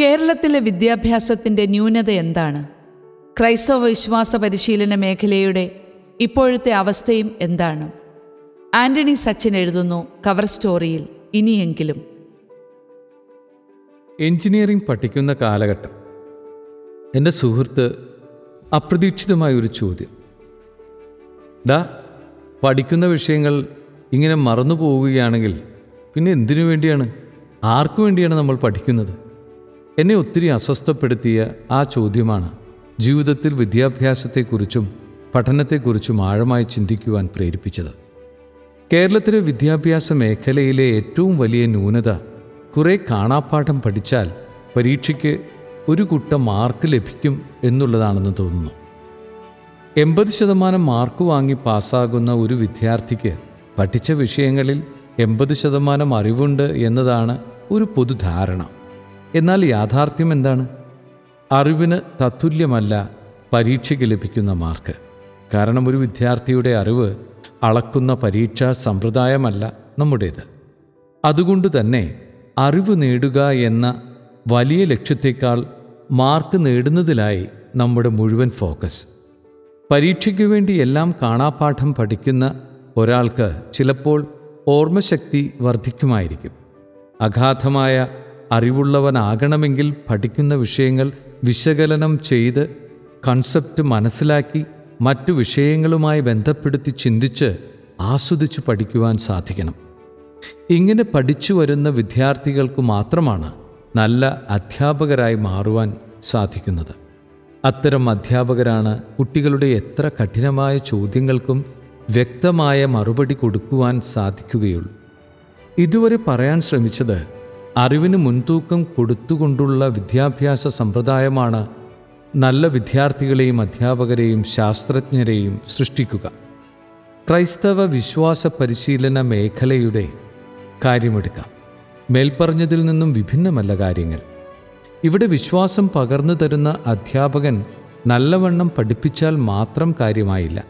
കേരളത്തിലെ വിദ്യാഭ്യാസത്തിന്റെ ന്യൂനത എന്താണ്? ക്രൈസ്തവ വിശ്വാസ പരിശീലന മേഖലയുടെ ഇപ്പോഴത്തെ അവസ്ഥയും എന്താണ്? ആന്റണി സച്ചിൻ എഴുതുന്നു കവർ സ്റ്റോറിയിൽ ഇനിയെങ്കിലും. എഞ്ചിനീയറിംഗ് പഠിക്കുന്ന കാലഘട്ടം. എന്റെ സുഹൃത്ത് അപ്രതീക്ഷിതമായ ഒരു ചോദ്യം. ഡാ പഠിക്കുന്ന വിഷയങ്ങൾ ഇങ്ങനെ മറന്നു പോവുകയാണെങ്കിൽ പിന്നെ എന്തിനു വേണ്ടിയാണ്? ആർക്കു വേണ്ടിയാണ് നമ്മൾ പഠിക്കുന്നത്? എന്നെ ഒത്തിരി അസ്വസ്ഥപ്പെടുത്തിയ ആ ചോദ്യമാണ് ജീവിതത്തിൽ വിദ്യാഭ്യാസത്തെക്കുറിച്ചും പഠനത്തെക്കുറിച്ചും ആഴമായി ചിന്തിക്കുവാൻ പ്രേരിപ്പിച്ചത്. കേരളത്തിലെ വിദ്യാഭ്യാസ മേഖലയിലെ ഏറ്റവും വലിയ ന്യൂനത കുറേ കാണാപ്പാഠം പഠിച്ചാൽ പരീക്ഷയ്ക്ക് ഒരു കുട്ട മാർക്ക് ലഭിക്കും എന്നുള്ളതാണെന്ന് തോന്നുന്നു. എൺപത് ശതമാനം മാർക്ക് വാങ്ങി പാസ്സാകുന്ന ഒരു വിദ്യാർത്ഥിക്ക് പഠിച്ച വിഷയങ്ങളിൽ എൺപത് ശതമാനം അറിവുണ്ട് എന്നതാണ് ഒരു പൊതുധാരണ. എന്നാൽ യാഥാർത്ഥ്യം എന്താണ്? അറിവിന് തത്തുല്യമല്ല പരീക്ഷയ്ക്ക് ലഭിക്കുന്ന മാർക്ക്. കാരണം ഒരു വിദ്യാർത്ഥിയുടെ അറിവ് അളക്കുന്ന പരീക്ഷാ സമ്പ്രദായമല്ല നമ്മുടേത്. അതുകൊണ്ട് തന്നെ അറിവ് നേടുക എന്ന വലിയ ലക്ഷ്യത്തേക്കാൾ മാർക്ക് നേടുന്നതിലായി നമ്മുടെ മുഴുവൻ ഫോക്കസ്. പരീക്ഷയ്ക്ക് വേണ്ടി എല്ലാം കാണാപാഠം പഠിക്കുന്ന ഒരാൾക്ക് ചിലപ്പോൾ ഓർമ്മശക്തി വർദ്ധിക്കുമായിരിക്കും. അഗാധമായ അറിവുള്ളവനാകണമെങ്കിൽ പഠിക്കുന്ന വിഷയങ്ങൾ വിശകലനം ചെയ്ത് കൺസെപ്റ്റ് മനസ്സിലാക്കി മറ്റു വിഷയങ്ങളുമായി ബന്ധപ്പെടുത്തി ചിന്തിച്ച് ആസ്വദിച്ച് പഠിക്കുവാൻ സാധിക്കണം. ഇങ്ങനെ പഠിച്ചു വരുന്ന വിദ്യാർത്ഥികൾക്ക് മാത്രമാണ് നല്ല അധ്യാപകരായി മാറുവാൻ സാധിക്കുന്നത്. അത്തരം അധ്യാപകരാണ് കുട്ടികളുടെ എത്ര കഠിനമായ ചോദ്യങ്ങൾക്കും വ്യക്തമായ മറുപടി കൊടുക്കുവാൻ സാധിക്കുകയുള്ളൂ. ഇതുവരെ പറയാൻ ശ്രമിച്ചത് അറിവിന് മുൻതൂക്കം കൊടുത്തുകൊണ്ടുള്ള വിദ്യാഭ്യാസ സമ്പ്രദായമാണ് നല്ല വിദ്യാർത്ഥികളെയും അധ്യാപകരെയും ശാസ്ത്രജ്ഞരെയും സൃഷ്ടിക്കുക. ക്രൈസ്തവ വിശ്വാസ പരിശീലന മേഖലയുടെ കാര്യമെടുക്കാം. മേൽപ്പറഞ്ഞതിൽ നിന്നും വിഭിന്നമല്ല കാര്യങ്ങൾ. ഇവിടെ വിശ്വാസം പകർന്നു തരുന്ന അധ്യാപകൻ നല്ലവണ്ണം പഠിപ്പിച്ചാൽ മാത്രം കാര്യമായില്ല.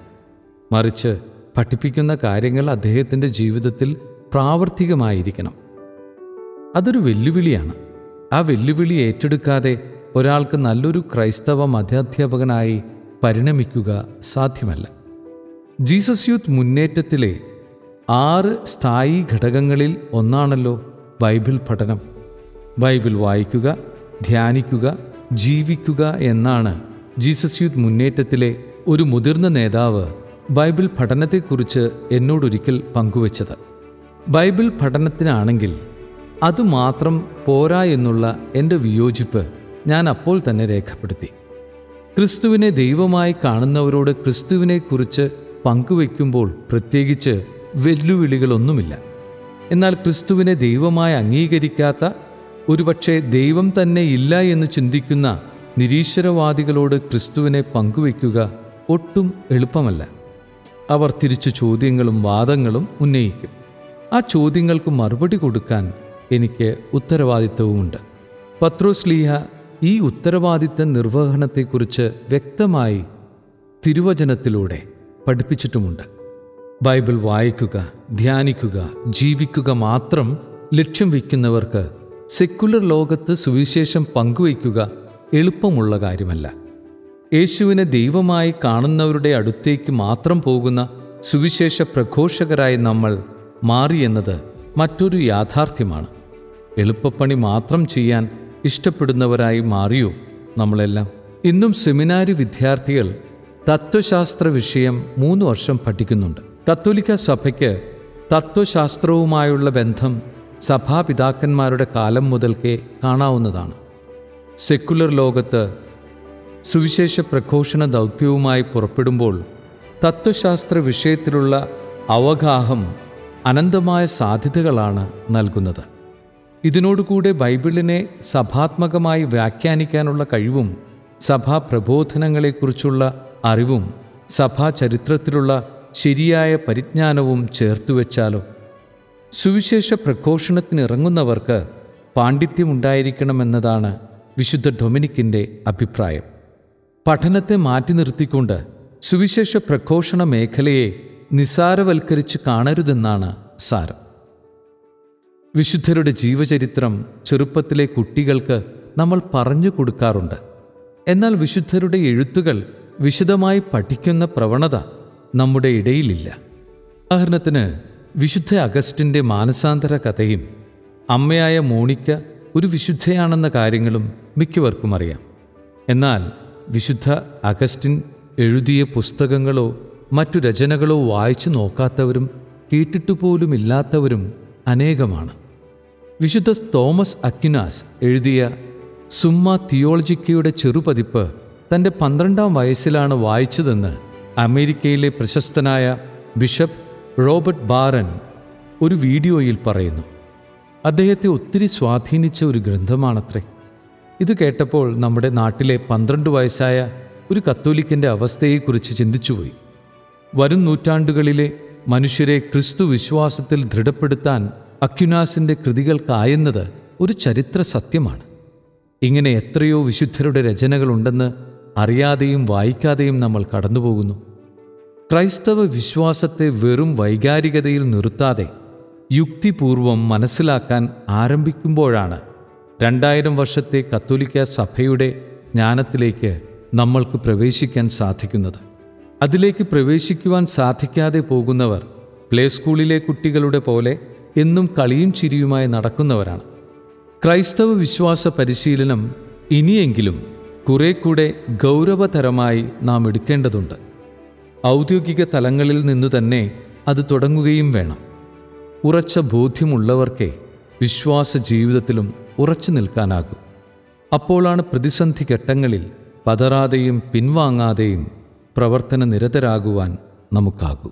മറിച്ച് പഠിപ്പിക്കുന്ന കാര്യങ്ങൾ അദ്ദേഹത്തിന്റെ ജീവിതത്തിൽ പ്രാവർത്തികമായിരിക്കണം. അതൊരു വെല്ലുവിളിയാണ്. ആ വെല്ലുവിളി ഏറ്റെടുക്കാതെ ഒരാൾക്ക് നല്ലൊരു ക്രൈസ്തവ മതാധ്യാപകനായി പരിണമിക്കുക സാധ്യമല്ല. ജീസസ് യൂത്ത് മുന്നേറ്റത്തിലെ ആറ് സ്ഥായി ഘടകങ്ങളിൽ ഒന്നാണല്ലോ ബൈബിൾ പഠനം. ബൈബിൾ വായിക്കുക ധ്യാനിക്കുക ജീവിക്കുക എന്നാണ് ജീസസ് യൂത്ത് മുന്നേറ്റത്തിലെ ഒരു മുതിർന്ന നേതാവ് ബൈബിൾ പഠനത്തെക്കുറിച്ച് എന്നോടൊരിക്കൽ പങ്കുവച്ചത്. ബൈബിൾ പഠനത്തിനാണെങ്കിൽ അതുമാത്രം പോരാ എന്നുള്ള എന്റെ വിയോജിപ്പ് ഞാൻ അപ്പോൾ തന്നെ രേഖപ്പെടുത്തി. ക്രിസ്തുവിനെ ദൈവമായി കാണുന്നവരോട് ക്രിസ്തുവിനെക്കുറിച്ച് പങ്കുവയ്ക്കുമ്പോൾ പ്രത്യേകിച്ച് വെല്ലുവിളികളൊന്നുമില്ല. എന്നാൽ ക്രിസ്തുവിനെ ദൈവമായി അംഗീകരിക്കാത്ത ഒരുപക്ഷെ ദൈവം തന്നെ ഇല്ല എന്ന് ചിന്തിക്കുന്ന നിരീശ്വരവാദികളോട് ക്രിസ്തുവിനെ പങ്കുവയ്ക്കുക ഒട്ടും എളുപ്പമല്ല. അവർ തിരിച്ചു ചോദ്യങ്ങളും വാദങ്ങളും ഉന്നയിക്കും. ആ ചോദ്യങ്ങൾക്ക് മറുപടി കൊടുക്കാൻ എനിക്ക് ഉത്തരവാദിത്വവുമുണ്ട്. പത്രോസ് ലീഹ ഈ ഉത്തരവാദിത്ത നിർവഹണത്തെക്കുറിച്ച് വ്യക്തമായി തിരുവചനത്തിലൂടെ പഠിപ്പിച്ചിട്ടുമുണ്ട്. ബൈബിൾ വായിക്കുക ധ്യാനിക്കുക ജീവിക്കുക മാത്രം ലക്ഷ്യം വയ്ക്കുന്നവർക്ക് സെക്കുലർ ലോകത്ത് സുവിശേഷം പങ്കുവയ്ക്കുക എളുപ്പമുള്ള കാര്യമല്ല. യേശുവിനെ ദൈവമായി കാണുന്നവരുടെ അടുത്തേക്ക് മാത്രം പോകുന്ന സുവിശേഷ പ്രഘോഷകരായി നമ്മൾ മാറിയെന്നത് മറ്റൊരു യാഥാർത്ഥ്യമാണ്. എളുപ്പപ്പണി മാത്രം ചെയ്യാൻ ഇഷ്ടപ്പെടുന്നവരായി മാറിയോ നമ്മളെല്ലാം? ഇന്നും സെമിനാരി വിദ്യാർത്ഥികൾ തത്വശാസ്ത്ര വിഷയം മൂന്ന് വർഷം പഠിക്കുന്നുണ്ട്. കത്തോലിക്ക സഭയ്ക്ക് തത്വശാസ്ത്രവുമായുള്ള ബന്ധം സഭാപിതാക്കന്മാരുടെ കാലം മുതൽക്കേ കാണാവുന്നതാണ്. സെക്കുലർ ലോകത്ത് സുവിശേഷ പ്രഘോഷണ ദൗത്യവുമായി പുറപ്പെടുമ്പോൾ തത്വശാസ്ത്ര വിഷയത്തിലുള്ള അവഗാഹം അനന്തമായ സാധ്യതകളാണ് നൽകുന്നത്. ഇതിനോടുകൂടെ ബൈബിളിനെ സഭാത്മകമായി വ്യാഖ്യാനിക്കാനുള്ള കഴിവും സഭാ പ്രബോധനങ്ങളെക്കുറിച്ചുള്ള അറിവും സഭാ ചരിത്രത്തിലുള്ള ശരിയായ പരിജ്ഞാനവും ചേർത്തുവെച്ചാലോ സുവിശേഷ പ്രഘോഷണത്തിനിറങ്ങുന്നവർക്ക് പാണ്ഡിത്യമുണ്ടായിരിക്കണമെന്നതാണ് വിശുദ്ധ ഡൊമിനിക്കിന്റെ അഭിപ്രായം. പഠനത്തെ മാറ്റി നിർത്തിക്കൊണ്ട് സുവിശേഷ പ്രഘോഷണ മേഖലയെ നിസാരവൽക്കരിച്ച് കാണരുതെന്നാണ് സാരം. വിശുദ്ധരുടെ ജീവചരിത്രം ചെറുപ്പത്തിലെ കുട്ടികൾക്ക് നമ്മൾ പറഞ്ഞു കൊടുക്കാറുണ്ട്. എന്നാൽ വിശുദ്ധരുടെ എഴുത്തുകൾ വിശദമായി പഠിക്കുന്ന പ്രവണത നമ്മുടെ ഇടയിലില്ല. ഉദാഹരണത്തിന് വിശുദ്ധ അഗസ്റ്റിന്റെ മാനസാന്തര കഥയും അമ്മയായ മോണിക്ക ഒരു വിശുദ്ധയാണെന്ന കാര്യങ്ങളും മിക്കവർക്കും അറിയാം. എന്നാൽ വിശുദ്ധ അഗസ്റ്റിൻ എഴുതിയ പുസ്തകങ്ങളോ മറ്റു രചനകളോ വായിച്ചു നോക്കാത്തവരും കേട്ടിട്ടു പോലുമില്ലാത്തവരും അനേകമാണ്. വിശുദ്ധ തോമസ് അക്യുനാസ് എഴുതിയ സുമ്മ തിയോളജിക്കയുടെ ചെറുപതിപ്പ് തന്റെ പന്ത്രണ്ടാം വയസ്സിലാണ് വായിച്ചതെന്ന് അമേരിക്കയിലെ പ്രശസ്തനായ ബിഷപ്പ് റോബർട്ട് ബാറൻ ഒരു വീഡിയോയിൽ പറയുന്നു. അദ്ദേഹത്തെ ഒത്തിരി സ്വാധീനിച്ച ഒരു ഗ്രന്ഥമാണത്രേ. ഇത് കേട്ടപ്പോൾ നമ്മുടെ നാട്ടിലെ പന്ത്രണ്ട് വയസ്സായ ഒരു കത്തോലിക്കന്റെ അവസ്ഥയെക്കുറിച്ച് ചിന്തിച്ചുപോയി. വരും നൂറ്റാണ്ടുകളിലെ മനുഷ്യരെ ക്രിസ്തു വിശ്വാസത്തിൽ ദൃഢപ്പെടുത്താൻ അക്യുനാസിന്റെ കൃതികൾക്കായെന്നത് ഒരു ചരിത്ര സത്യമാണ്. ഇങ്ങനെ എത്രയോ വിശുദ്ധരുടെ രചനകളുണ്ടെന്ന് അറിയാതെയും വായിക്കാതെയും നമ്മൾ കടന്നുപോകുന്നു. ക്രൈസ്തവ വിശ്വാസത്തെ വെറും വൈകാരികതയിൽ നിർത്താതെ യുക്തിപൂർവം മനസ്സിലാക്കാൻ ആരംഭിക്കുമ്പോഴാണ് രണ്ടായിരം വർഷത്തെ കത്തോലിക്ക സഭയുടെ ജ്ഞാനത്തിലേക്ക് നമ്മൾക്ക് പ്രവേശിക്കാൻ സാധിക്കുന്നത്. അതിലേക്ക് പ്രവേശിക്കുവാൻ സാധിക്കാതെ പോകുന്നവർ പ്ലേ സ്കൂളിലെ കുട്ടികളുടെ പോലെ എന്നും കളിയും ചിരിയുമായി നടക്കുന്നവരാണ്. ക്രൈസ്തവ വിശ്വാസ പരിശീലനം ഇനിയെങ്കിലും കുറെ കൂടെ ഗൗരവതരമായി നാം എടുക്കേണ്ടതുണ്ട്. ഔദ്യോഗിക തലങ്ങളിൽ നിന്നു തന്നെ അത് തുടങ്ങുകയും വേണം. ഉറച്ച ബോധ്യമുള്ളവർക്കേ വിശ്വാസ ജീവിതത്തിലും ഉറച്ചു നിൽക്കാനാകൂ. അപ്പോഴാണ് പ്രതിസന്ധി ഘട്ടങ്ങളിൽ പതറാതെയും പിൻവാങ്ങാതെയും പ്രവർത്തന നിരതരാകുവാൻ നമുക്കാകൂ.